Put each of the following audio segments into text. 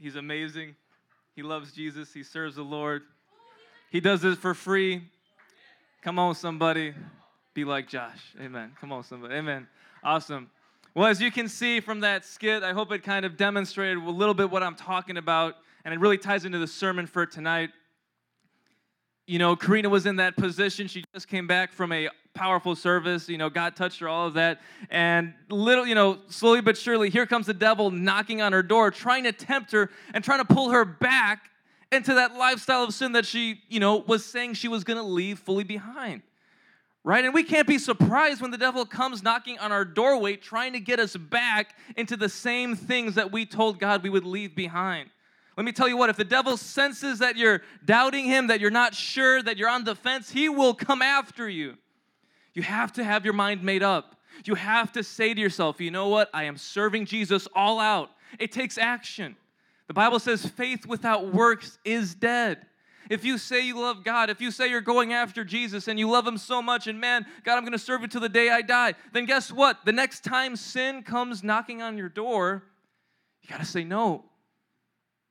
He's amazing. He loves Jesus. He serves the Lord. He does this for free. Come on, somebody. Be like Josh. Amen. Come on, somebody. Amen. Awesome. Well, as you can see from that skit, I hope it kind of demonstrated a little bit what I'm talking about, and it really ties into the sermon for tonight. You know, Karina was in that position. She just came back from a powerful service. You know, God touched her, all of that. And little, you know, slowly but surely, here comes the devil knocking on her door, trying to tempt her and trying to pull her back into that lifestyle of sin that she, you know, was saying she was going to leave fully behind. Right? And we can't be surprised when the devil comes knocking on our doorway, trying to get us back into the same things that we told God we would leave behind. Let me tell you what, if the devil senses that you're doubting him, that you're not sure, that you're on the fence, he will come after you. You have to have your mind made up. You have to say to yourself, you know what? I am serving Jesus all out. It takes action. The Bible says faith without works is dead. If you say you love God, if you say you're going after Jesus and you love Him so much, and man, God, I'm going to serve you till the day I die, then guess what? The next time sin comes knocking on your door, you got to say no.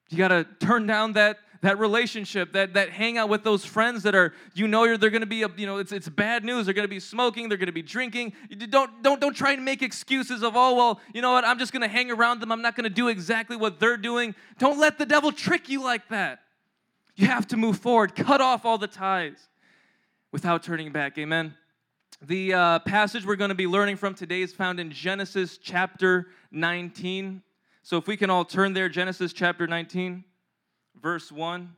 You got to turn down that that relationship, that that hangout with those friends that are you know they're going to be you know it's it's bad news. They're going to be smoking. They're going to be drinking. Don't don't don't try to make excuses of oh well you know what I'm just going to hang around them. I'm not going to do exactly what they're doing. Don't let the devil trick you like that. You have to move forward. Cut off all the ties without turning back. Amen. The uh, passage we're going to be learning from today is found in Genesis chapter 19. So if we can all turn there, Genesis chapter 19, verse 1.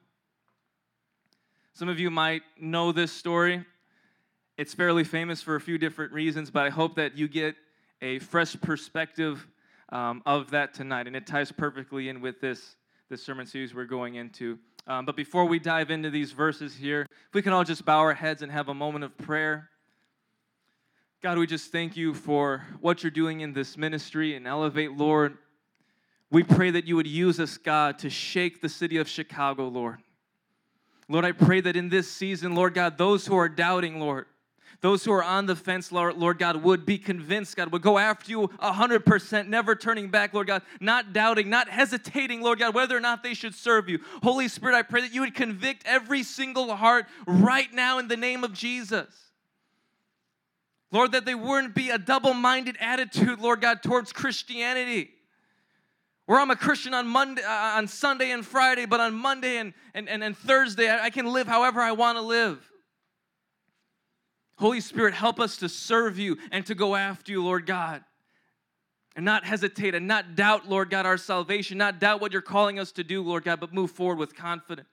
Some of you might know this story. It's fairly famous for a few different reasons, but I hope that you get a fresh perspective um, of that tonight. And it ties perfectly in with this, this sermon series we're going into. Um, but before we dive into these verses here, if we can all just bow our heads and have a moment of prayer. God, we just thank you for what you're doing in this ministry and elevate, Lord. We pray that you would use us, God, to shake the city of Chicago, Lord. Lord, I pray that in this season, Lord God, those who are doubting, Lord, those who are on the fence, Lord, Lord God, would be convinced, God, would go after you 100%, never turning back, Lord God, not doubting, not hesitating, Lord God, whether or not they should serve you. Holy Spirit, I pray that you would convict every single heart right now in the name of Jesus. Lord, that they wouldn't be a double minded attitude, Lord God, towards Christianity. Where I'm a Christian on Monday, uh, on Sunday and Friday, but on Monday and, and, and, and Thursday, I, I can live however I want to live. Holy Spirit, help us to serve you and to go after you, Lord God. And not hesitate and not doubt, Lord God, our salvation, not doubt what you're calling us to do, Lord God, but move forward with confidence.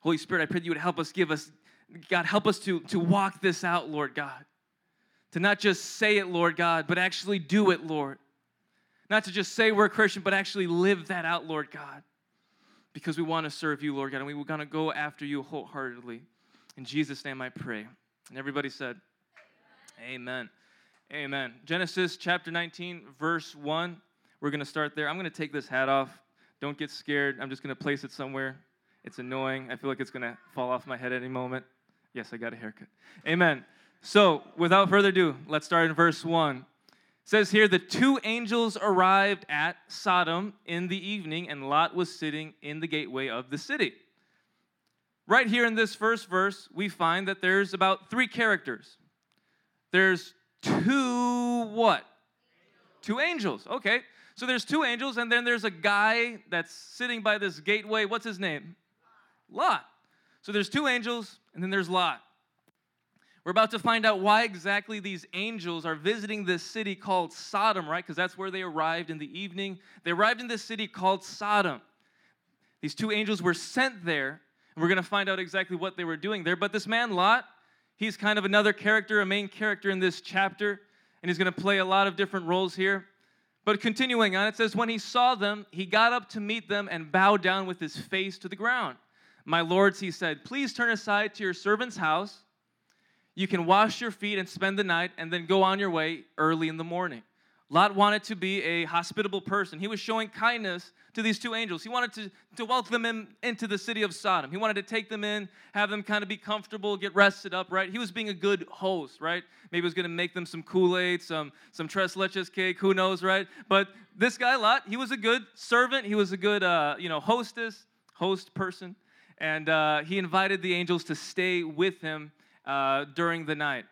Holy Spirit, I pray that you would help us give us, God, help us to, to walk this out, Lord God. To not just say it, Lord God, but actually do it, Lord. Not to just say we're a Christian, but actually live that out, Lord God. Because we want to serve you, Lord God, and we want to go after you wholeheartedly. In Jesus' name I pray. And everybody said, Amen. Amen. Amen. Genesis chapter 19, verse 1. We're going to start there. I'm going to take this hat off. Don't get scared. I'm just going to place it somewhere. It's annoying. I feel like it's going to fall off my head any moment. Yes, I got a haircut. Amen. So, without further ado, let's start in verse 1. Says here the two angels arrived at Sodom in the evening, and Lot was sitting in the gateway of the city. Right here in this first verse, we find that there's about three characters. There's two what? Two angels. Okay. So there's two angels, and then there's a guy that's sitting by this gateway. What's his name? Lot. So there's two angels, and then there's Lot. We're about to find out why exactly these angels are visiting this city called Sodom, right? Because that's where they arrived in the evening. They arrived in this city called Sodom. These two angels were sent there and we're going to find out exactly what they were doing there. But this man, Lot, he's kind of another character, a main character in this chapter, and he's going to play a lot of different roles here. But continuing on, it says, When he saw them, he got up to meet them and bowed down with his face to the ground. My lords, he said, please turn aside to your servant's house. You can wash your feet and spend the night, and then go on your way early in the morning. Lot wanted to be a hospitable person. He was showing kindness to these two angels. He wanted to, to welcome them into the city of Sodom. He wanted to take them in, have them kind of be comfortable, get rested up, right? He was being a good host, right? Maybe he was going to make them some Kool-Aid, some, some tres leches cake, who knows, right? But this guy, Lot, he was a good servant. He was a good, uh, you know, hostess, host person. And uh, he invited the angels to stay with him uh, during the night.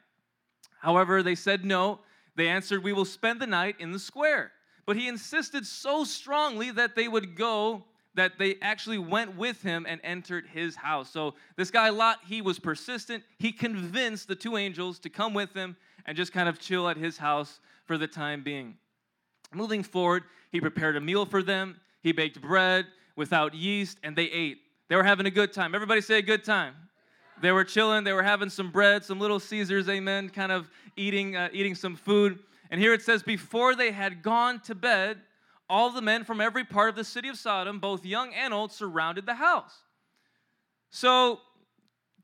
However, they said no they answered, We will spend the night in the square. But he insisted so strongly that they would go that they actually went with him and entered his house. So this guy Lot, he was persistent. He convinced the two angels to come with him and just kind of chill at his house for the time being. Moving forward, he prepared a meal for them. He baked bread without yeast and they ate. They were having a good time. Everybody say a good time. They were chilling. They were having some bread, some little Caesars, amen, kind of eating, uh, eating some food. And here it says, before they had gone to bed, all the men from every part of the city of Sodom, both young and old, surrounded the house. So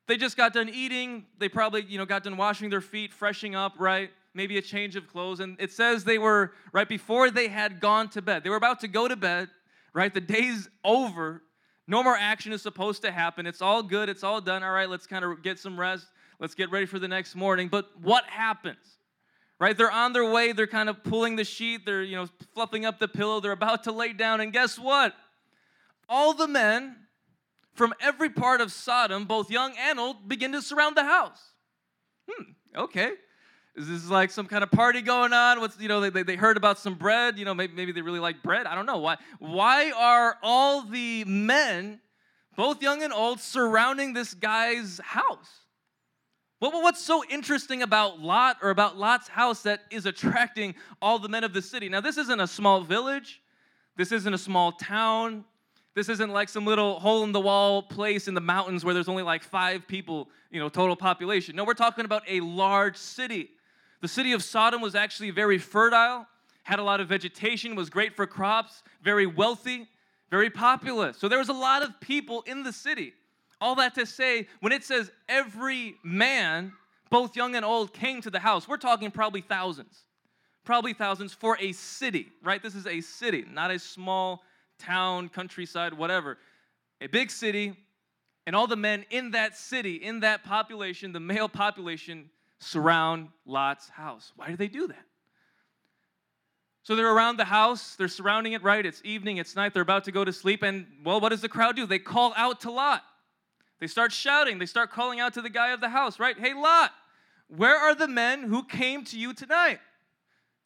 they just got done eating. They probably, you know, got done washing their feet, freshening up, right? Maybe a change of clothes. And it says they were, right before they had gone to bed, they were about to go to bed, right? The day's over. No more action is supposed to happen. It's all good. It's all done. All right, let's kind of get some rest. Let's get ready for the next morning. But what happens? Right? They're on their way. They're kind of pulling the sheet. They're, you know, fluffing up the pillow. They're about to lay down. And guess what? All the men from every part of Sodom, both young and old, begin to surround the house. Hmm, okay. Is this like some kind of party going on? What's you know they, they, they heard about some bread? You know maybe, maybe they really like bread. I don't know why. Why are all the men, both young and old, surrounding this guy's house? Well, what's so interesting about Lot or about Lot's house that is attracting all the men of the city? Now this isn't a small village. This isn't a small town. This isn't like some little hole in the wall place in the mountains where there's only like five people, you know, total population. No, we're talking about a large city. The city of Sodom was actually very fertile, had a lot of vegetation, was great for crops, very wealthy, very populous. So there was a lot of people in the city. All that to say, when it says every man, both young and old, came to the house, we're talking probably thousands. Probably thousands for a city, right? This is a city, not a small town, countryside, whatever. A big city, and all the men in that city, in that population, the male population, surround Lot's house. Why do they do that? So they're around the house, they're surrounding it, right? It's evening, it's night, they're about to go to sleep, and well, what does the crowd do? They call out to Lot. They start shouting, they start calling out to the guy of the house, right? Hey, Lot, where are the men who came to you tonight?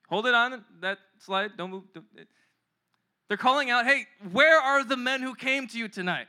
Hold it on that slide, don't move. Don't, they're calling out, hey, where are the men who came to you tonight?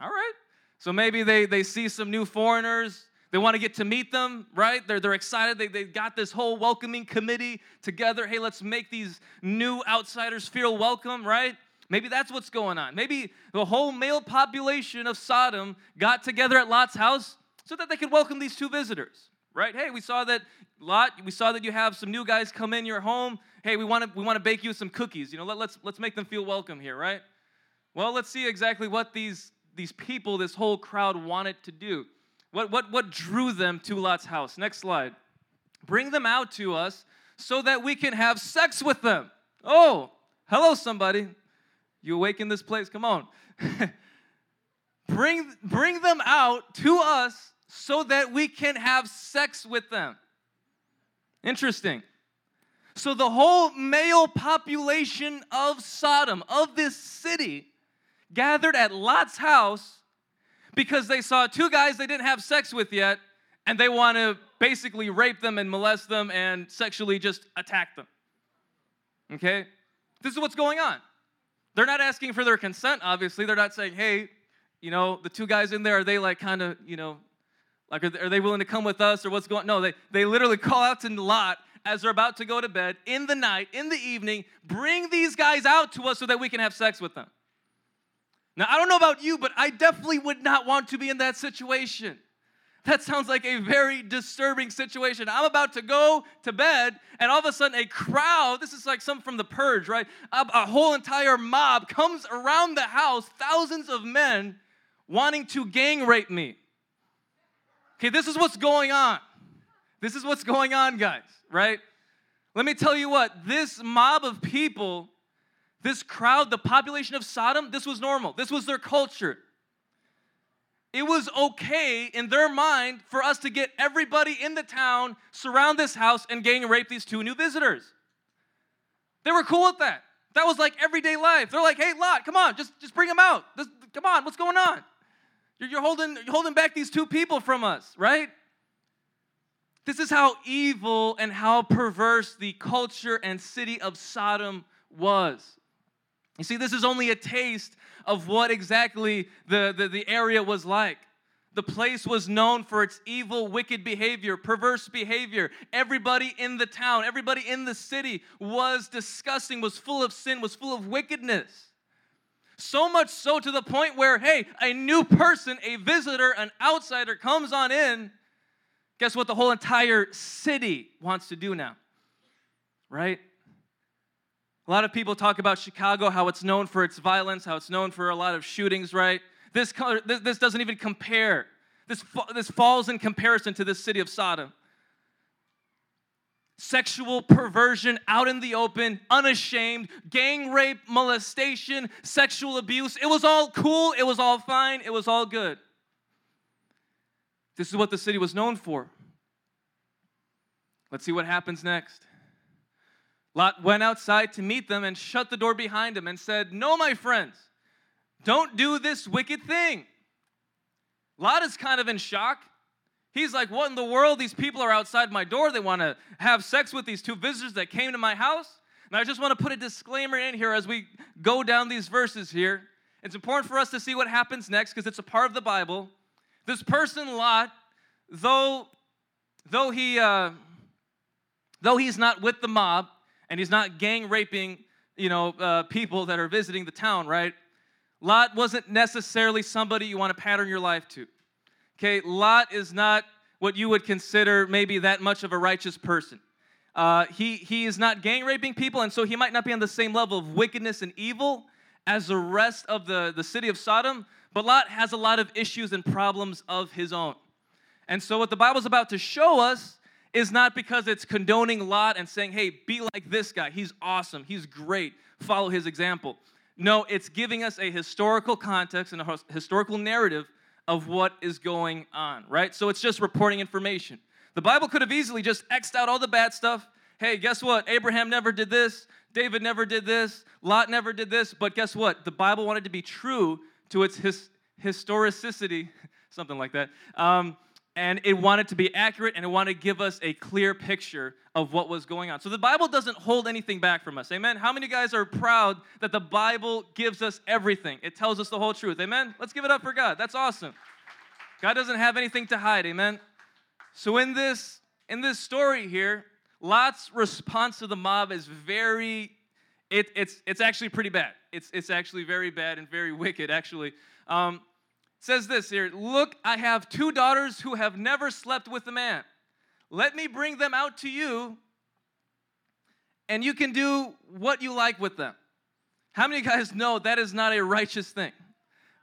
All right. So maybe they, they see some new foreigners, they want to get to meet them, right? They're, they're excited. They, they got this whole welcoming committee together. Hey, let's make these new outsiders feel welcome, right? Maybe that's what's going on. Maybe the whole male population of Sodom got together at Lot's house so that they could welcome these two visitors, right? Hey, we saw that Lot, we saw that you have some new guys come in your home. Hey, we want to we want to bake you some cookies. You know, let, let's let's make them feel welcome here, right? Well, let's see exactly what these these people, this whole crowd wanted to do. What, what, what drew them to Lot's house? Next slide. Bring them out to us so that we can have sex with them. Oh, hello, somebody. You awake in this place? Come on. bring, bring them out to us so that we can have sex with them. Interesting. So, the whole male population of Sodom, of this city, gathered at Lot's house because they saw two guys they didn't have sex with yet, and they want to basically rape them and molest them and sexually just attack them. Okay? This is what's going on. They're not asking for their consent, obviously. They're not saying, hey, you know, the two guys in there, are they like kind of, you know, like are they willing to come with us or what's going No, they, they literally call out to Lot as they're about to go to bed in the night, in the evening, bring these guys out to us so that we can have sex with them. Now, I don't know about you, but I definitely would not want to be in that situation. That sounds like a very disturbing situation. I'm about to go to bed, and all of a sudden, a crowd this is like something from the purge, right? A, a, whole entire mob comes around the house, thousands of men wanting to gang rape me. Okay, this is what's going on. This is what's going on, guys, right? Let me tell you what, this mob of people, this crowd, the population of Sodom, this was normal. This was their culture. It was okay in their mind for us to get everybody in the town, surround this house, and gang rape these two new visitors. They were cool with that. That was like everyday life. They're like, hey, Lot, come on, just, just bring them out. This, come on, what's going on? You're, you're, holding, you're holding back these two people from us, right? This is how evil and how perverse the culture and city of Sodom was. You see, this is only a taste of what exactly the, the, the area was like. The place was known for its evil, wicked behavior, perverse behavior. Everybody in the town, everybody in the city was disgusting, was full of sin, was full of wickedness. So much so to the point where, hey, a new person, a visitor, an outsider comes on in Guess what the whole entire city wants to do now? Right? A lot of people talk about Chicago, how it's known for its violence, how it's known for a lot of shootings, right? This, this, this doesn't even compare. This, this falls in comparison to this city of Sodom. Sexual perversion out in the open, unashamed, gang rape, molestation, sexual abuse. It was all cool, it was all fine, it was all good. This is what the city was known for. Let's see what happens next. Lot went outside to meet them and shut the door behind him and said, No, my friends, don't do this wicked thing. Lot is kind of in shock. He's like, What in the world? These people are outside my door. They want to have sex with these two visitors that came to my house. And I just want to put a disclaimer in here as we go down these verses here. It's important for us to see what happens next because it's a part of the Bible. This person, Lot, though, though, he, uh, though he's not with the mob and he's not gang raping, you know, uh, people that are visiting the town, right? Lot wasn't necessarily somebody you want to pattern your life to. Okay, Lot is not what you would consider maybe that much of a righteous person. Uh, he, he is not gang raping people, and so he might not be on the same level of wickedness and evil as the rest of the, the city of Sodom, but Lot has a lot of issues and problems of his own. And so, what the Bible's about to show us is not because it's condoning Lot and saying, hey, be like this guy. He's awesome. He's great. Follow his example. No, it's giving us a historical context and a historical narrative of what is going on, right? So, it's just reporting information. The Bible could have easily just X'd out all the bad stuff. Hey, guess what? Abraham never did this. David never did this. Lot never did this. But guess what? The Bible wanted to be true to its his, historicity, something like that. Um, and it wanted to be accurate and it wanted to give us a clear picture of what was going on. So the Bible doesn't hold anything back from us. Amen. How many guys are proud that the Bible gives us everything? It tells us the whole truth. Amen. Let's give it up for God. That's awesome. God doesn't have anything to hide. Amen. So in this in this story here, Lot's response to the mob is very it, it's, it's actually pretty bad. It's, it's actually very bad and very wicked, actually. Um, says this here Look, I have two daughters who have never slept with a man. Let me bring them out to you, and you can do what you like with them. How many guys know that is not a righteous thing?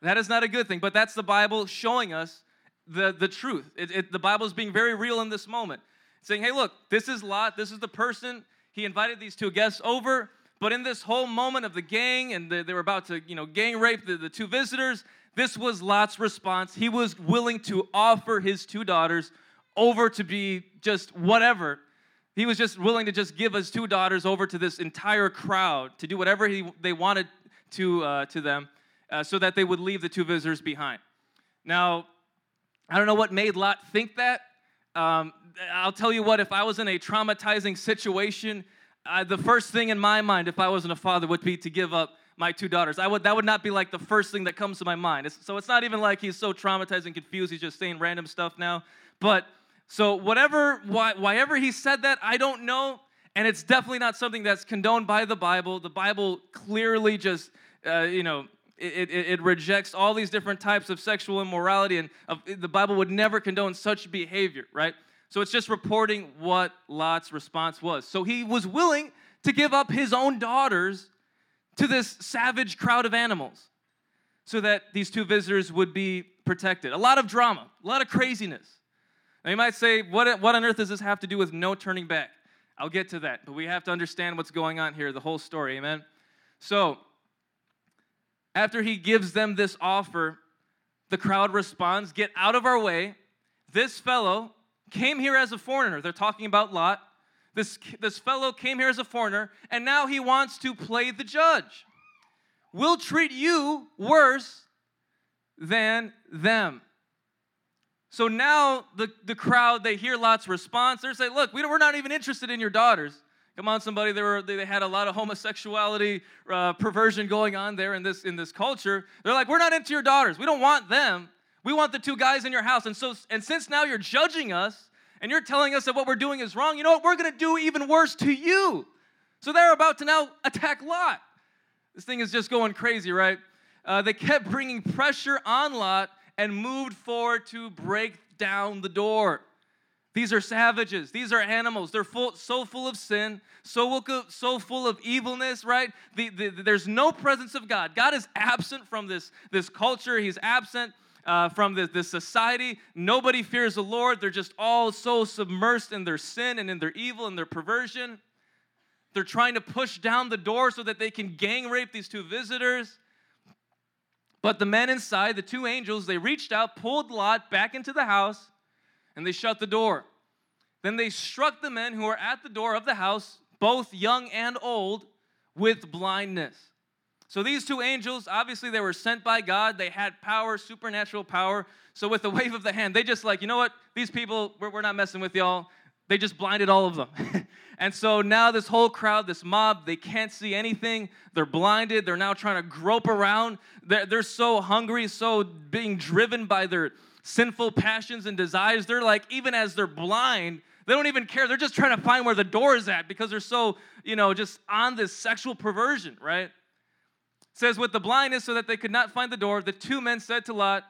That is not a good thing, but that's the Bible showing us the, the truth. It, it, the Bible is being very real in this moment, saying, hey, look, this is Lot, this is the person. He invited these two guests over. But in this whole moment of the gang, and the, they were about to, you know, gang rape the, the two visitors, this was Lot's response. He was willing to offer his two daughters over to be just whatever. He was just willing to just give his two daughters over to this entire crowd to do whatever he, they wanted to, uh, to them uh, so that they would leave the two visitors behind. Now, I don't know what made Lot think that. Um, I'll tell you what, if I was in a traumatizing situation I, the first thing in my mind, if I wasn't a father, would be to give up my two daughters. I would that would not be like the first thing that comes to my mind. It's, so it's not even like he's so traumatized and confused. He's just saying random stuff now. But so whatever, why, why ever he said that, I don't know, and it's definitely not something that's condoned by the Bible. The Bible clearly just, uh, you know, it, it, it, rejects all these different types of sexual immorality, and the Bible would never condone such behavior, right? So it's just reporting what Lot's response was. So he was willing to give up his own daughters to this savage crowd of animals so that these two visitors would be protected. A lot of drama, a lot of craziness. Now you might say, what, what on earth does this have to do with no turning back? I'll get to that, but we have to understand what's going on here, the whole story, amen? So, after he gives them this offer, the crowd responds, Get out of our way. This fellow came here as a foreigner. They're talking about Lot. This, this fellow came here as a foreigner, and now he wants to play the judge. We'll treat you worse than them. So now the, the crowd, they hear Lot's response. They're saying, Look, we we're not even interested in your daughters. Come on, somebody. They, were, they had a lot of homosexuality, uh, perversion going on there in this, in this culture. They're like, We're not into your daughters. We don't want them. We want the two guys in your house. And so, and since now you're judging us and you're telling us that what we're doing is wrong, you know what? We're going to do even worse to you. So they're about to now attack Lot. This thing is just going crazy, right? Uh, they kept bringing pressure on Lot and moved forward to break down the door. These are savages. These are animals. They're full, so full of sin, so, so full of evilness, right? The, the, there's no presence of God. God is absent from this, this culture. He's absent uh, from this, this society. Nobody fears the Lord. They're just all so submersed in their sin and in their evil and their perversion. They're trying to push down the door so that they can gang rape these two visitors. But the men inside, the two angels, they reached out, pulled Lot back into the house, and they shut the door. Then they struck the men who were at the door of the house, both young and old, with blindness. So these two angels, obviously, they were sent by God. They had power, supernatural power. So with the wave of the hand, they just like, you know what? These people, we're, we're not messing with y'all. They just blinded all of them. And so now this whole crowd, this mob, they can't see anything. They're blinded. They're now trying to grope around. They're, they're so hungry, so being driven by their sinful passions and desires. They're like, even as they're blind, they don't even care. They're just trying to find where the door is at because they're so, you know, just on this sexual perversion, right? Says, with the blindness, so that they could not find the door, the two men said to Lot,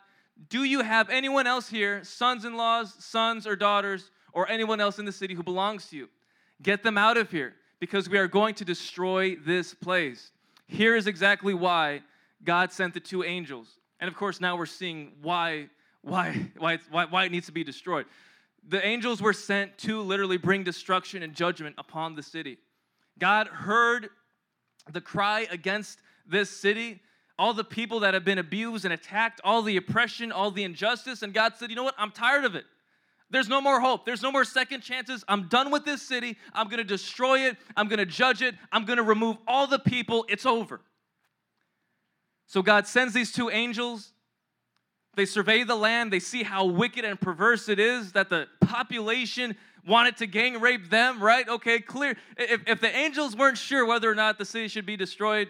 Do you have anyone else here, sons in laws, sons or daughters, or anyone else in the city who belongs to you? Get them out of here because we are going to destroy this place. Here is exactly why God sent the two angels. And of course, now we're seeing why, why, why, why, why it needs to be destroyed. The angels were sent to literally bring destruction and judgment upon the city. God heard the cry against this city, all the people that have been abused and attacked, all the oppression, all the injustice, and God said, You know what? I'm tired of it. There's no more hope. There's no more second chances. I'm done with this city. I'm going to destroy it. I'm going to judge it. I'm going to remove all the people. It's over. So God sends these two angels. They survey the land. They see how wicked and perverse it is that the population wanted to gang rape them, right? Okay, clear. If, if the angels weren't sure whether or not the city should be destroyed,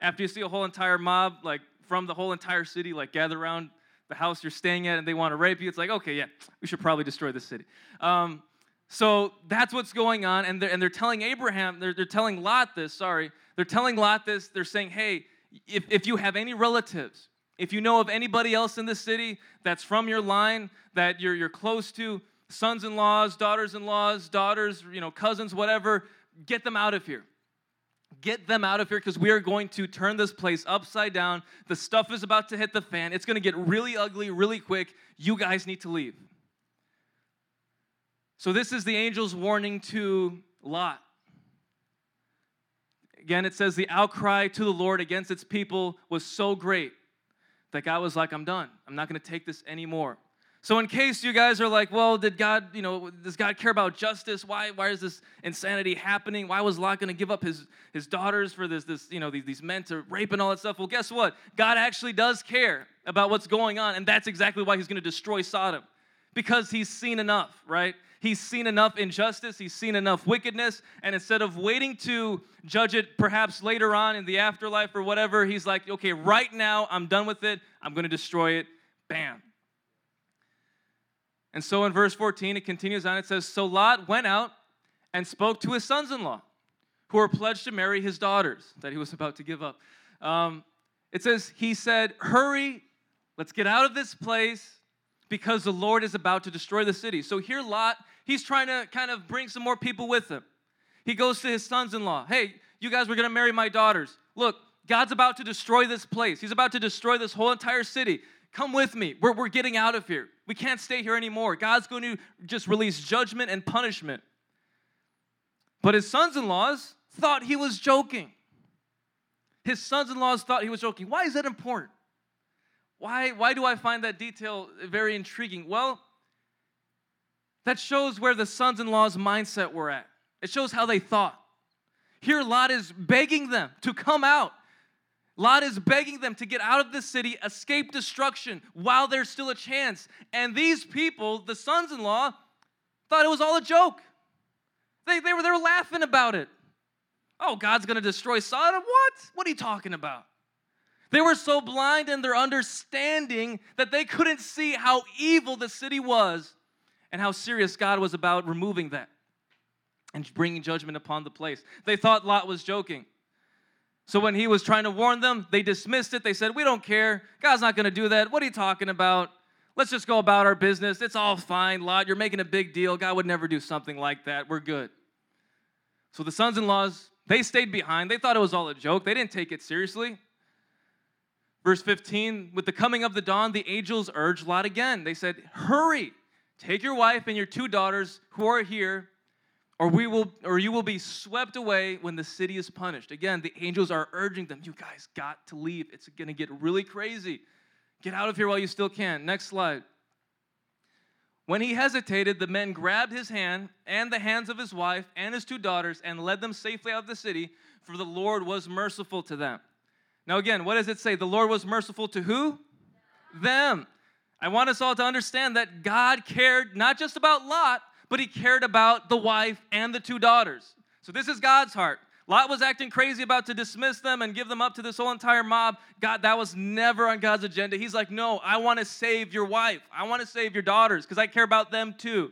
after you see a whole entire mob, like from the whole entire city, like gather around the house you're staying at and they want to rape you, it's like, okay, yeah, we should probably destroy the city. Um, so that's what's going on. And they're, and they're telling Abraham, they're, they're telling Lot this, sorry. They're telling Lot this. They're saying, hey, if, if you have any relatives, if you know of anybody else in the city that's from your line, that you're, you're close to, sons in laws, daughters in laws, daughters, you know, cousins, whatever, get them out of here. Get them out of here because we are going to turn this place upside down. The stuff is about to hit the fan. It's going to get really ugly really quick. You guys need to leave. So, this is the angel's warning to Lot. Again, it says the outcry to the Lord against its people was so great that God was like, I'm done. I'm not going to take this anymore. So, in case you guys are like, well, did God, you know, does God care about justice? Why, why is this insanity happening? Why was Lot going to give up his, his daughters for this, this, you know, these, these men to rape and all that stuff? Well, guess what? God actually does care about what's going on, and that's exactly why he's going to destroy Sodom. Because he's seen enough, right? He's seen enough injustice, he's seen enough wickedness, and instead of waiting to judge it perhaps later on in the afterlife or whatever, he's like, okay, right now, I'm done with it. I'm going to destroy it. Bam and so in verse 14, it continues on. It says, So Lot went out and spoke to his sons in law, who were pledged to marry his daughters that he was about to give up. Um, it says, He said, Hurry, let's get out of this place because the Lord is about to destroy the city. So here, Lot, he's trying to kind of bring some more people with him. He goes to his sons in law, Hey, you guys were going to marry my daughters. Look, God's about to destroy this place. He's about to destroy this whole entire city. Come with me. We're, we're getting out of here. We can't stay here anymore. God's going to just release judgment and punishment. But his sons in laws thought he was joking. His sons in laws thought he was joking. Why is that important? Why, why do I find that detail very intriguing? Well, that shows where the sons in law's mindset were at. It shows how they thought. Here, Lot is begging them to come out. Lot is begging them to get out of the city, escape destruction while there's still a chance. And these people, the sons in law, thought it was all a joke. They, they, were, they were laughing about it. Oh, God's going to destroy Sodom? What? What are you talking about? They were so blind in their understanding that they couldn't see how evil the city was and how serious God was about removing that and bringing judgment upon the place. They thought Lot was joking. So when he was trying to warn them, they dismissed it. They said, We don't care. God's not going to do that. What are you talking about? Let's just go about our business. It's all fine, Lot. You're making a big deal. God would never do something like that. We're good. So the sons in laws, they stayed behind. They thought it was all a joke. They didn't take it seriously. Verse 15, with the coming of the dawn, the angels urged Lot again. They said, Hurry, take your wife and your two daughters who are here, or we will or you will be swept away when the city is punished. Again, the angels are urging them, you guys got to leave. It's gonna get really crazy. Get out of here while you still can. Next slide. When he hesitated, the men grabbed his hand and the hands of his wife and his two daughters and led them safely out of the city, for the Lord was merciful to them. Now, again, what does it say? The Lord was merciful to who? Them. I want us all to understand that God cared not just about Lot, but he cared about the wife and the two daughters. So, this is God's heart. Lot was acting crazy about to dismiss them and give them up to this whole entire mob. God, that was never on God's agenda. He's like, no, I want to save your wife. I want to save your daughters because I care about them too.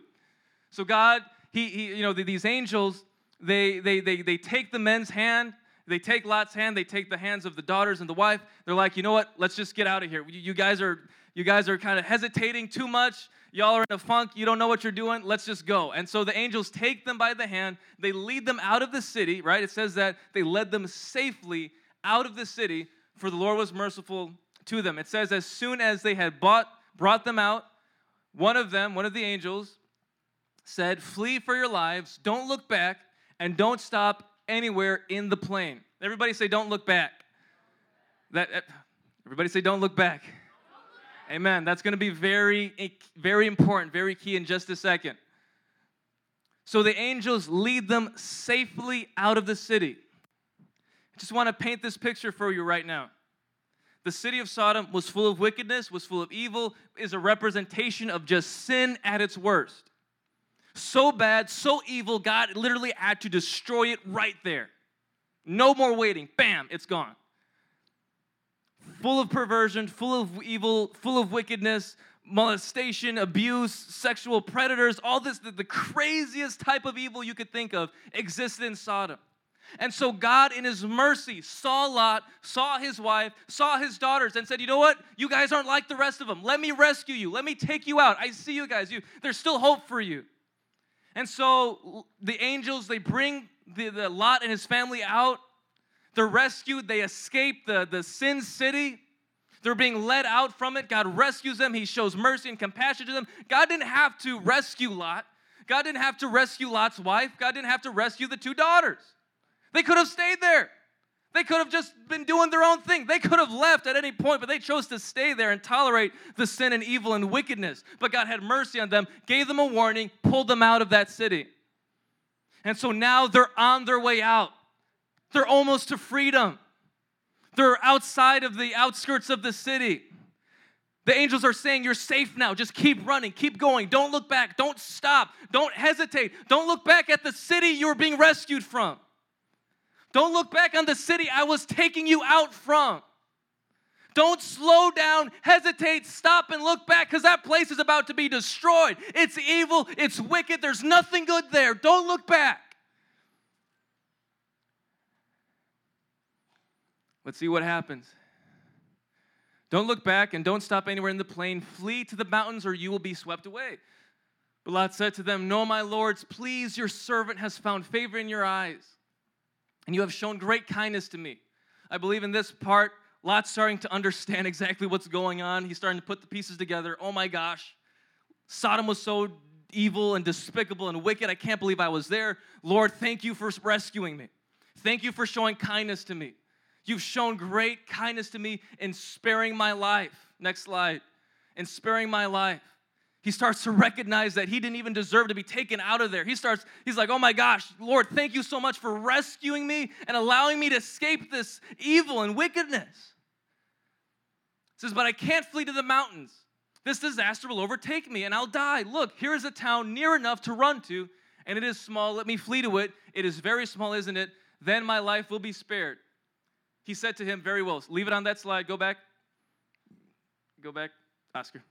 So God, he, he you know, these angels, they, they, they, they take the men's hand, they take Lot's hand, they take the hands of the daughters and the wife. They're like, you know what? Let's just get out of here. You, you guys are, you guys are kind of hesitating too much y'all are in a funk, you don't know what you're doing, let's just go. And so the angels take them by the hand, they lead them out of the city, right? It says that they led them safely out of the city, for the Lord was merciful to them. It says, as soon as they had bought, brought them out, one of them, one of the angels, said, Flee for your lives, don't look back, and don't stop anywhere in the plain. Everybody say, Don't look back. That, eh, everybody say, Don't look back. Amen. That's going to be very, eh, very important, very key in just a second. So the angels lead them safely out of the city. I just want to paint this picture for you right now. The city of Sodom was full of wickedness, was full of evil, is a representation of just sin at its worst. So bad, so evil, God literally had to destroy it right there. No more waiting. Bam, it's gone full of perversion, full of evil, full of wickedness, molestation, abuse, sexual predators, all this, the, the, craziest type of evil you could think of existed in Sodom. And so God, in His mercy, saw Lot, saw his wife, saw his daughters, and said, You know what? You guys aren't like the rest of them. Let me rescue you. Let me take you out. I see you guys. You, there's still hope for you. And so the angels, they bring the, the Lot and his family out they're rescued, they escape the, the sin city. They're being led out from it. God rescues them. He shows mercy and compassion to them. God didn't have to rescue Lot. God didn't have to rescue Lot's wife. God didn't have to rescue the two daughters. They could have stayed there. They could have just been doing their own thing. They could have left at any point, but they chose to stay there and tolerate the sin and evil and wickedness. But God had mercy on them, gave them a warning, pulled them out of that city. And so now they're on their way out. They're almost to freedom. They're outside of the outskirts of the city. The angels are saying, You're safe now. Just keep running, keep going. Don't look back. Don't stop. Don't hesitate. Don't look back at the city you were being rescued from. Don't look back on the city I was taking you out from. Don't slow down, hesitate, stop, and look back because that place is about to be destroyed. It's evil, it's wicked, there's nothing good there. Don't look back. Let's see what happens. Don't look back and don't stop anywhere in the plain. Flee to the mountains or you will be swept away. Lot said to them, No, my lords, please, your servant has found favor in your eyes, and you have shown great kindness to me. I believe in this part, Lot's starting to understand exactly what's going on. He's starting to put the pieces together. Oh my gosh, Sodom was so evil and despicable and wicked. I can't believe I was there. Lord, thank you for rescuing me. Thank you for showing kindness to me. You've shown great kindness to me in sparing my life. Next slide. In sparing my life. He starts to recognize that he didn't even deserve to be taken out of there. He starts, he's like, oh my gosh, Lord, thank you so much for rescuing me and allowing me to escape this evil and wickedness. He says, but I can't flee to the mountains. This disaster will overtake me and I'll die. Look, here is a town near enough to run to, and it is small. Let me flee to it. It is very small, isn't it? Then my life will be spared. He said to him, Very well, leave it on that slide. Go back. Go back, Oscar.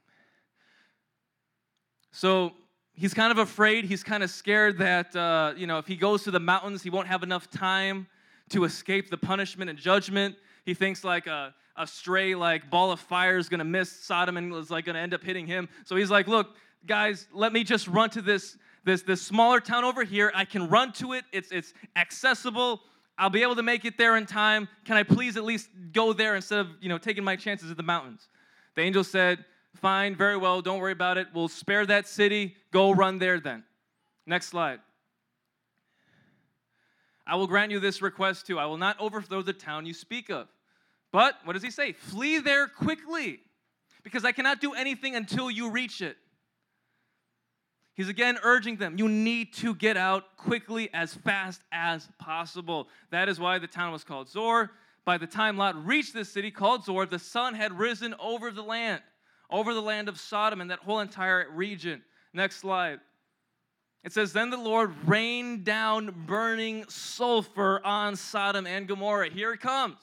So he's kind of afraid. He's kind of scared that, uh, you know, if he goes to the mountains, he won't have enough time to escape the punishment and judgment. He thinks like a, a stray like ball of fire is going to miss Sodom and is like going to end up hitting him. So he's like, look, guys, let me just run to this this this smaller town over here. I can run to it. It's it's accessible. I'll be able to make it there in time. Can I please at least go there instead of, you know, taking my chances at the mountains? The angel said, Fine, very well, don't worry about it. We'll spare that city. Go run there then. Next slide. I will grant you this request too. I will not overthrow the town you speak of. But what does he say? Flee there quickly, because I cannot do anything until you reach it. He's again urging them, you need to get out quickly as fast as possible. That is why the town was called Zoar. By the time Lot reached this city called Zoar, the sun had risen over the land, over the land of Sodom and that whole entire region. Next slide. It says, Then the Lord rained down burning sulfur on Sodom and Gomorrah. Here it comes.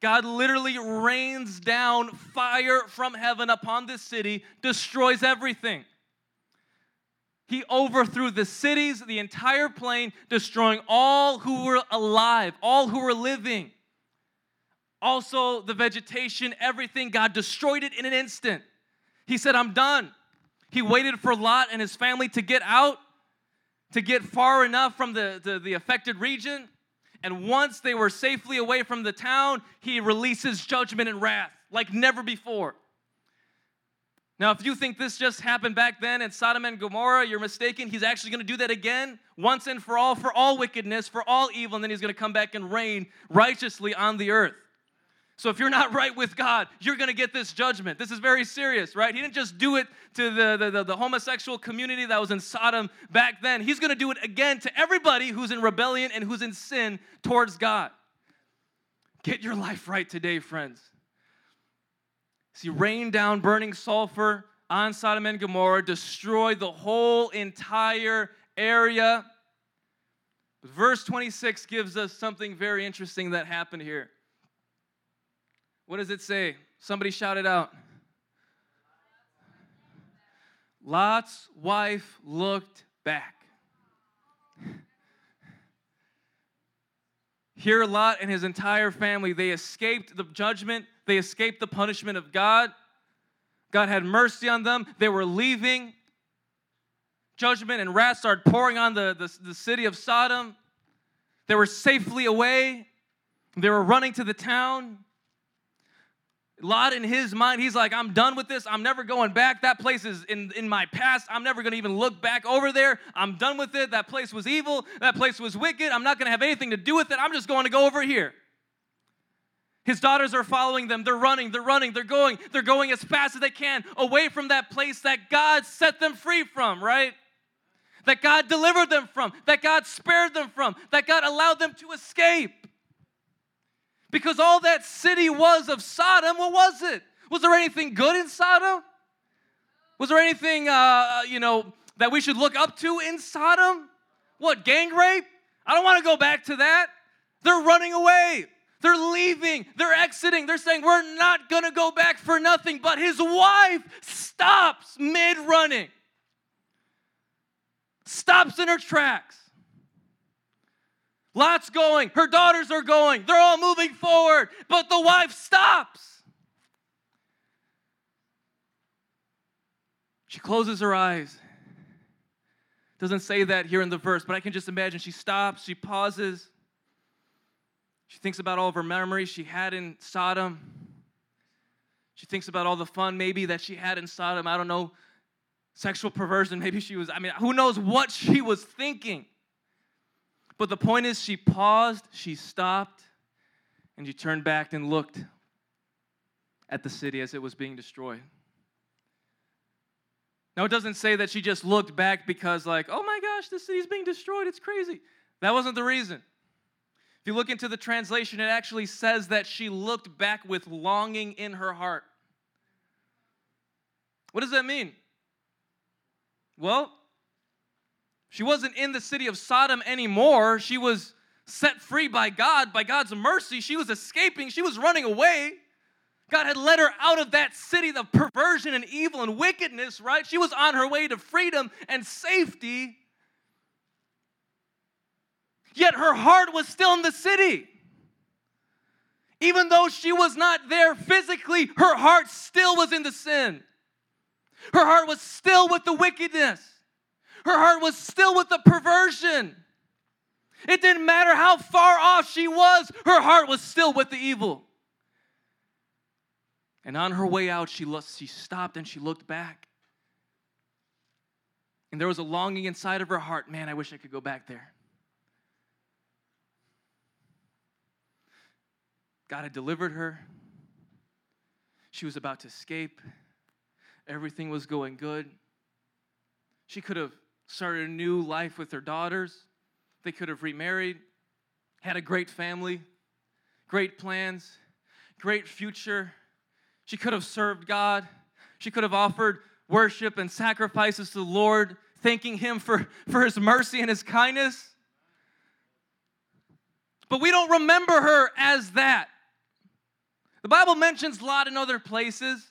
God literally rains down fire from heaven upon this city, destroys everything. He overthrew the cities, the entire plain, destroying all who were alive, all who were living. Also, the vegetation, everything, God destroyed it in an instant. He said, I'm done. He waited for Lot and his family to get out, to get far enough from the, the, the affected region. And once they were safely away from the town, he releases judgment and wrath like never before. Now, if you think this just happened back then in Sodom and Gomorrah, you're mistaken. He's actually going to do that again, once and for all, for all wickedness, for all evil, and then he's going to come back and reign righteously on the earth. So if you're not right with God, you're going to get this judgment. This is very serious, right? He didn't just do it to the, the, the, the homosexual community that was in Sodom back then. He's going to do it again to everybody who's in rebellion and who's in sin towards God. Get your life right today, friends. See, rain down burning sulfur on Sodom and Gomorrah, destroyed the whole entire area. But verse 26 gives us something very interesting that happened here. What does it say? Somebody shout it out. Lot's wife looked back. Here, Lot and his entire family, they escaped the judgment they escaped the punishment of God. God had mercy on them. They were leaving. Judgment and wrath started pouring on the, the, the city of Sodom. They were safely away. They were running to the town. Lot, in his mind, he's like, I'm done with this. I'm never going back. That place is in, in my past. I'm never going to even look back over there. I'm done with it. That place was evil. That place was wicked. I'm not going to have anything to do with it. I'm just going to go over here. His daughters are following them. They're running, they're running, they're going, they're going as fast as they can away from that place that God set them free from, right? That God delivered them from, that God spared them from, that God allowed them to escape. Because all that city was of Sodom, what was it? Was there anything good in Sodom? Was there anything, uh, you know, that we should look up to in Sodom? What, gang rape? I don't want to go back to that. They're running away. They're leaving, they're exiting, they're saying, We're not gonna go back for nothing. But his wife stops mid running, stops in her tracks. Lot's going, her daughters are going, they're all moving forward, but the wife stops. She closes her eyes. Doesn't say that here in the verse, but I can just imagine she stops, she pauses. She thinks about all of her memories she had in Sodom. She thinks about all the fun maybe that she had in Sodom. I don't know. sexual perversion. Maybe she was, I mean, who knows what she was thinking. But the point is, she paused, she stopped, and she turned back and looked at the city as it was being destroyed. Now, it doesn't say that she just looked back because, like, oh my gosh, the city's being destroyed. It's crazy. That wasn't the reason. If you look into the translation, it actually says that she looked back with longing in her heart. What does that mean? Well, she wasn't in the city of Sodom anymore. She was set free by God, by God's mercy. She was escaping, she was running away. God had led her out of that city of perversion and evil and wickedness, right? She was on her way to freedom and safety. Yet her heart was still in the city. Even though she was not there physically, her heart still was in the sin. Her heart was still with the wickedness. Her heart was still with the perversion. It didn't matter how far off she was, her heart was still with the evil. And on her way out, she, she stopped and she looked back. And there was a longing inside of her heart man, I wish I could go back there. God had delivered her. She was about to escape. Everything was going good. She could have started a new life with her daughters. They could have remarried, had a great family, great plans, great future. She could have served God. She could have offered worship and sacrifices to the Lord, thanking Him for, for His mercy and His kindness. But we don't remember her as that. The Bible mentions Lot in other places.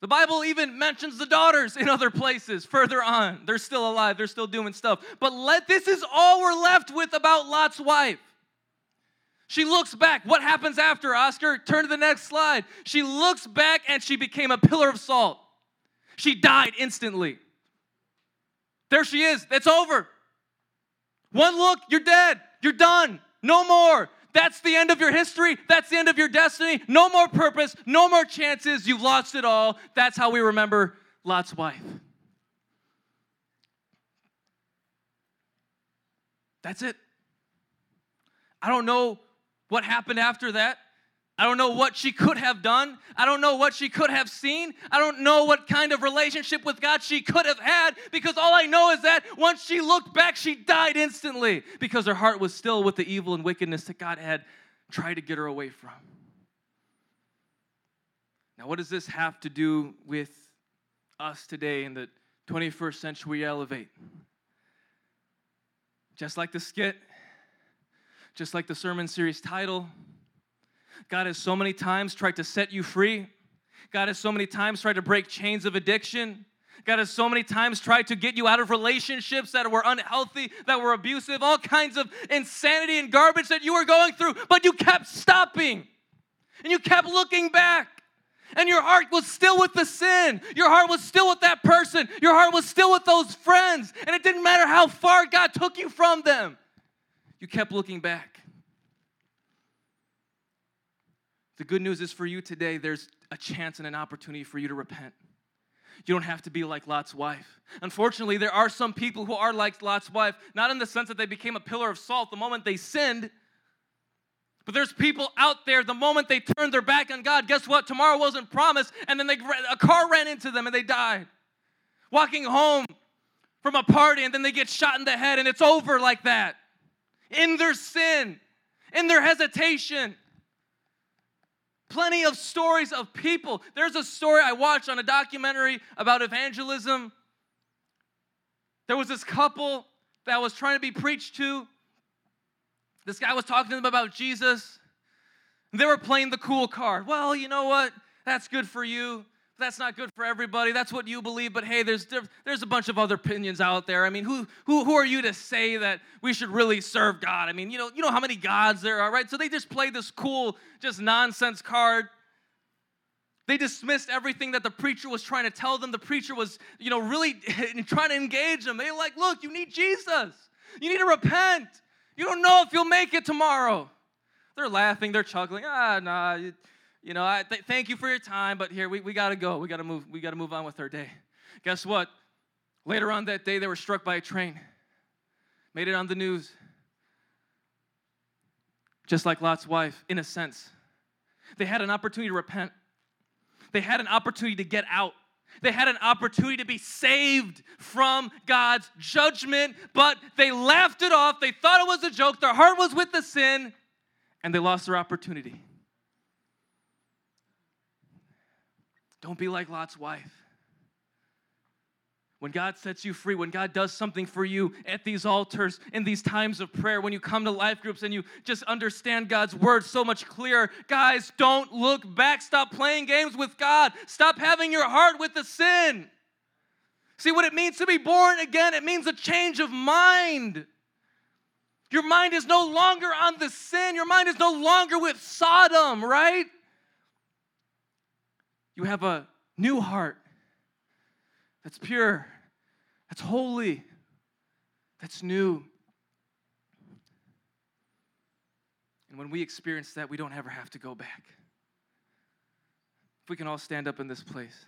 The Bible even mentions the daughters in other places further on. They're still alive, they're still doing stuff. But let this is all we're left with about Lot's wife. She looks back. What happens after, Oscar? Turn to the next slide. She looks back and she became a pillar of salt. She died instantly. There she is. It's over. One look, you're dead. You're done. No more. That's the end of your history. That's the end of your destiny. No more purpose. No more chances. You've lost it all. That's how we remember Lot's wife. That's it. I don't know what happened after that. I don't know what she could have done. I don't know what she could have seen. I don't know what kind of relationship with God she could have had because all I know is that once she looked back, she died instantly because her heart was still with the evil and wickedness that God had tried to get her away from. Now, what does this have to do with us today in the 21st century elevate? Just like the skit, just like the sermon series title, God has so many times tried to set you free. God has so many times tried to break chains of addiction. God has so many times tried to get you out of relationships that were unhealthy, that were abusive, all kinds of insanity and garbage that you were going through, but you kept stopping and you kept looking back. And your heart was still with the sin. Your heart was still with that person. Your heart was still with those friends. And it didn't matter how far God took you from them. You kept looking back. The good news is for you today, there's a chance and an opportunity for you to repent. You don't have to be like Lot's wife. Unfortunately, there are some people who are like Lot's wife, not in the sense that they became a pillar of salt the moment they sinned, but there's people out there, the moment they turned their back on God, guess what? Tomorrow wasn't promised, and then they, a car ran into them and they died. Walking home from a party, and then they get shot in the head, and it's over like that. In their sin, in their hesitation. Plenty of stories of people. There's a story I watched on a documentary about evangelism. There was this couple that was trying to be preached to. This guy was talking to them about Jesus. They were playing the cool card. Well, you know what? That's good for you that's not good for everybody. That's what you believe. But hey, there's there's a bunch of other opinions out there. I mean, who who who are you to say that we should really serve God? I mean, you know you know how many gods there are, right? So they just played this cool, just nonsense card. They dismissed everything that the preacher was trying to tell them. The preacher was, you know, really trying to engage them. They were like, look, you need Jesus. You need to repent. You don't know if you'll make it tomorrow. They're laughing. They're chuckling. Ah, nah you know, I th- thank you for your time, but here we, we gotta go. We gotta move. We gotta move on with our day. Guess what? Later on that day, they were struck by a train. Made it on the news. Just like Lot's wife, in a sense. They had an opportunity to repent. They had an opportunity to get out. They had an opportunity to be saved from God's judgment, but they laughed it off. They thought it was a joke. Their heart was with the sin, and they lost their opportunity. Don't be like Lot's wife. When God sets you free, when God does something for you at these altars, in these times of prayer, when you come to life groups and you just understand God's word so much clearer, guys, don't look back. Stop playing games with God. Stop having your heart with the sin. See what it means to be born again? It means a change of mind. Your mind is no longer on the sin, your mind is no longer with Sodom, right? You have a new heart that's pure, that's holy, that's new. And when we experience that, we don't ever have to go back. If we can all stand up in this place.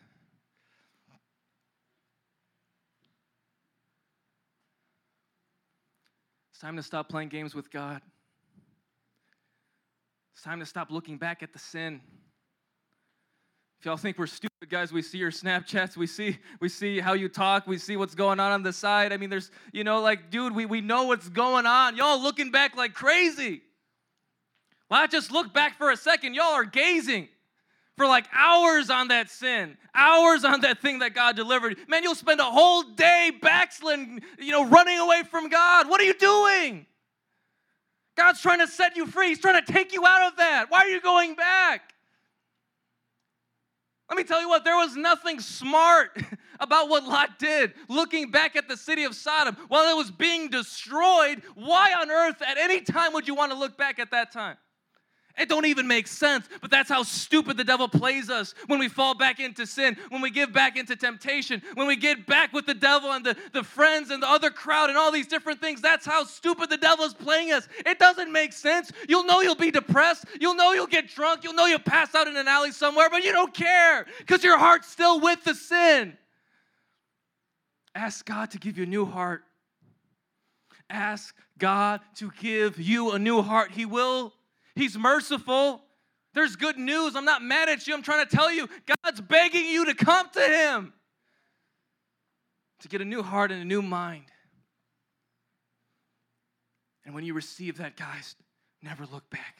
It's time to stop playing games with God. It's time to stop looking back at the sin. If y'all think we're stupid, guys, we see your Snapchats, we see we see how you talk, we see what's going on on the side. I mean, there's, you know, like, dude, we, we know what's going on. Y'all looking back like crazy. Well, I just look back for a second. Y'all are gazing for like hours on that sin, hours on that thing that God delivered. Man, you'll spend a whole day backsliding, you know, running away from God. What are you doing? God's trying to set you free. He's trying to take you out of that. Why are you going back? Let me tell you what, there was nothing smart about what Lot did. Looking back at the city of Sodom while it was being destroyed, why on earth at any time would you want to look back at that time? It don't even make sense, but that's how stupid the devil plays us when we fall back into sin, when we give back into temptation, when we get back with the devil and the, the friends and the other crowd and all these different things. That's how stupid the devil is playing us. It doesn't make sense. You'll know you'll be depressed. You'll know you'll get drunk. You'll know you'll pass out in an alley somewhere, but you don't care because your heart's still with the sin. Ask God to give you a new heart. Ask God to give you a new heart. He will. He's merciful. There's good news. I'm not mad at you. I'm trying to tell you, God's begging you to come to Him to get a new heart and a new mind. And when you receive that, guys, never look back.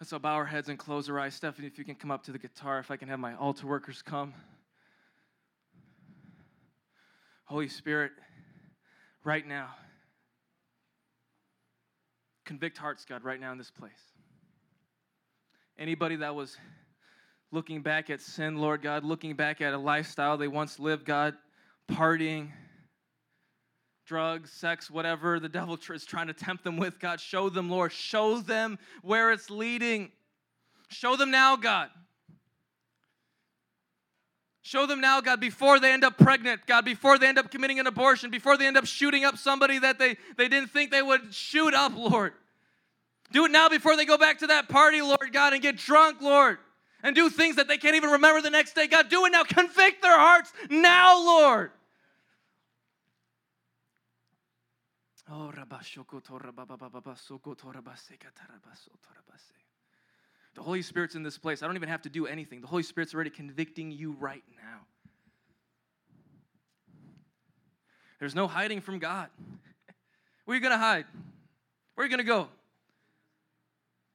Let's all bow our heads and close our eyes. Stephanie, if you can come up to the guitar, if I can have my altar workers come. Holy Spirit, right now, Convict hearts, God, right now in this place. Anybody that was looking back at sin, Lord God, looking back at a lifestyle they once lived, God, partying, drugs, sex, whatever the devil is trying to tempt them with, God, show them, Lord. Show them where it's leading. Show them now, God. Show them now, God, before they end up pregnant, God, before they end up committing an abortion, before they end up shooting up somebody that they, they didn't think they would shoot up, Lord. Do it now before they go back to that party, Lord God, and get drunk, Lord, and do things that they can't even remember the next day. God, do it now. Convict their hearts now, Lord. Oh, the Holy Spirit's in this place. I don't even have to do anything. The Holy Spirit's already convicting you right now. There's no hiding from God. Where are you going to hide? Where are you going to go?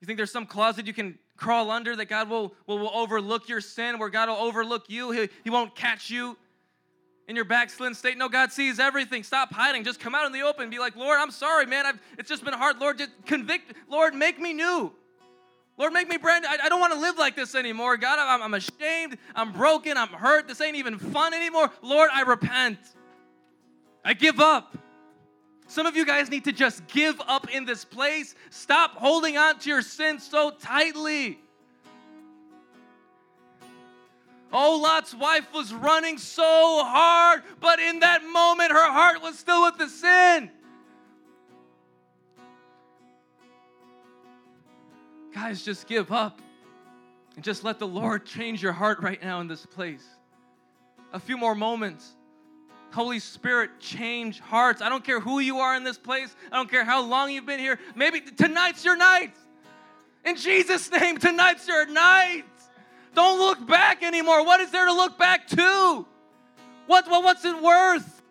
You think there's some closet you can crawl under that God will, will, will overlook your sin, where God will overlook you? He, he won't catch you in your backslidden state. No, God sees everything. Stop hiding. Just come out in the open. Be like, Lord, I'm sorry, man. I've, it's just been hard. Lord, just convict. Lord, make me new. Lord, make me brand. I, I don't want to live like this anymore. God, I'm, I'm ashamed. I'm broken. I'm hurt. This ain't even fun anymore. Lord, I repent. I give up. Some of you guys need to just give up in this place. Stop holding on to your sin so tightly. Oh, Lot's wife was running so hard, but in that moment, her heart was still with the sin. Guys, just give up and just let the Lord change your heart right now in this place. A few more moments. Holy Spirit, change hearts. I don't care who you are in this place. I don't care how long you've been here. Maybe tonight's your night. In Jesus' name, tonight's your night. Don't look back anymore. What is there to look back to? What, what, what's it worth?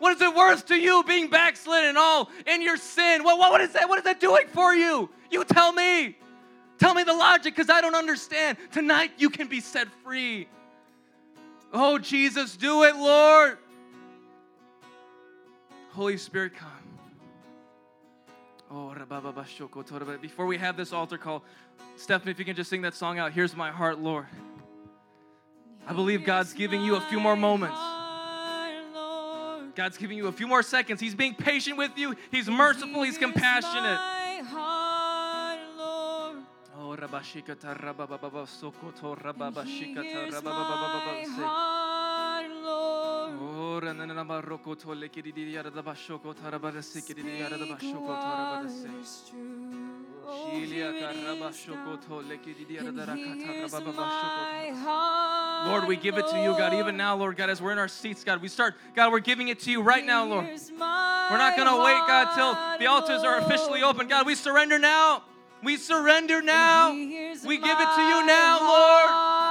What is it worth to you being backslidden all in your sin? What, what, what is that? What is that doing for you? You tell me. Tell me the logic because I don't understand. Tonight you can be set free. Oh, Jesus, do it, Lord. Holy Spirit, come. Oh, before we have this altar call, Stephanie, if you can just sing that song out, Here's My Heart, Lord. I believe God's giving you a few more moments. God's giving you a few more seconds. He's being patient with you, He's merciful, He's compassionate. Rabashikata Rabababa Sokoto Rababashikata Rabababa Ora na na baroko to le kiri di yara da bashoko tara bara sikiri di yara da bashoko tara bara se. Shilia karaba shoko to le kiri di yara da rakata rababa bashoko. Lord, we give it to you, God. Even now, Lord God, as we're in our seats, God, we start, God, we're giving it to you right now, Lord. We're not going to wait, God, till the altars are officially open. God, we surrender now. We surrender now. We give it to you now, Lord.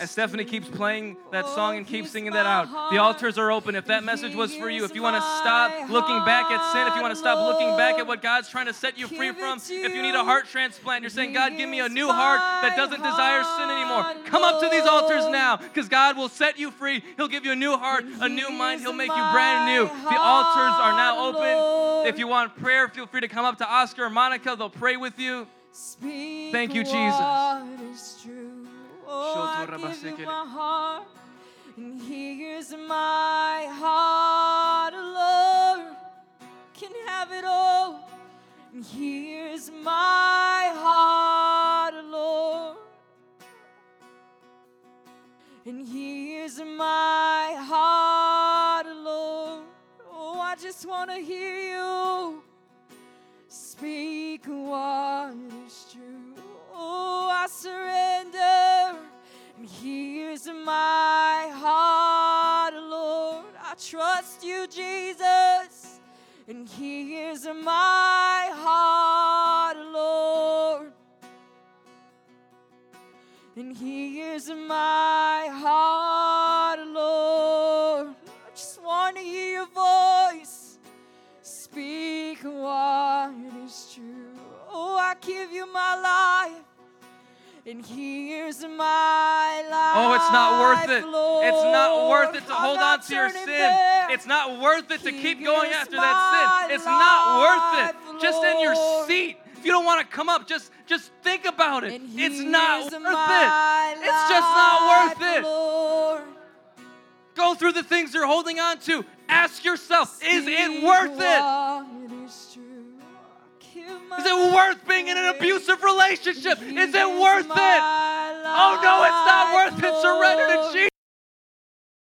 As Stephanie keeps playing that song and keeps singing that out, the altars are open. If that message was for you, if you want to stop looking back at sin, if you want to stop looking back at what God's trying to set you free from, if you need a heart transplant, you're saying, God, give me a new heart that doesn't desire sin anymore. Come up to these altars now because God will set you free. He'll give you a new heart, a new mind. He'll make you brand new. The altars are now open. If you want prayer, feel free to come up to Oscar or Monica. They'll pray with you. Speak Thank you, Jesus. What is true. Oh, you my heart, and here's my heart, Lord. Can have it all. And here's my heart, Lord. And here's my heart, Lord. Oh, I just want to hear And here's my heart, Lord. And here's my heart, Lord. I just want to hear your voice. Speak what is true. Oh, I give you my life. And here's my life. Oh, it's not worth it. Lord. It's not worth it to I'm hold on to your sin. back. It's not worth it to keep going after that sin. It's not worth it. life, Just in your seat. If you don't want to come up, just just think about it. And It's not worth it. It's just not worth it. Lord. Go through the things you're holding on to. Ask yourself, is it worth it? is true. Give my Is it worth being in an abusive relationship? Is it worth it? Oh no, it's not worth it. Surrender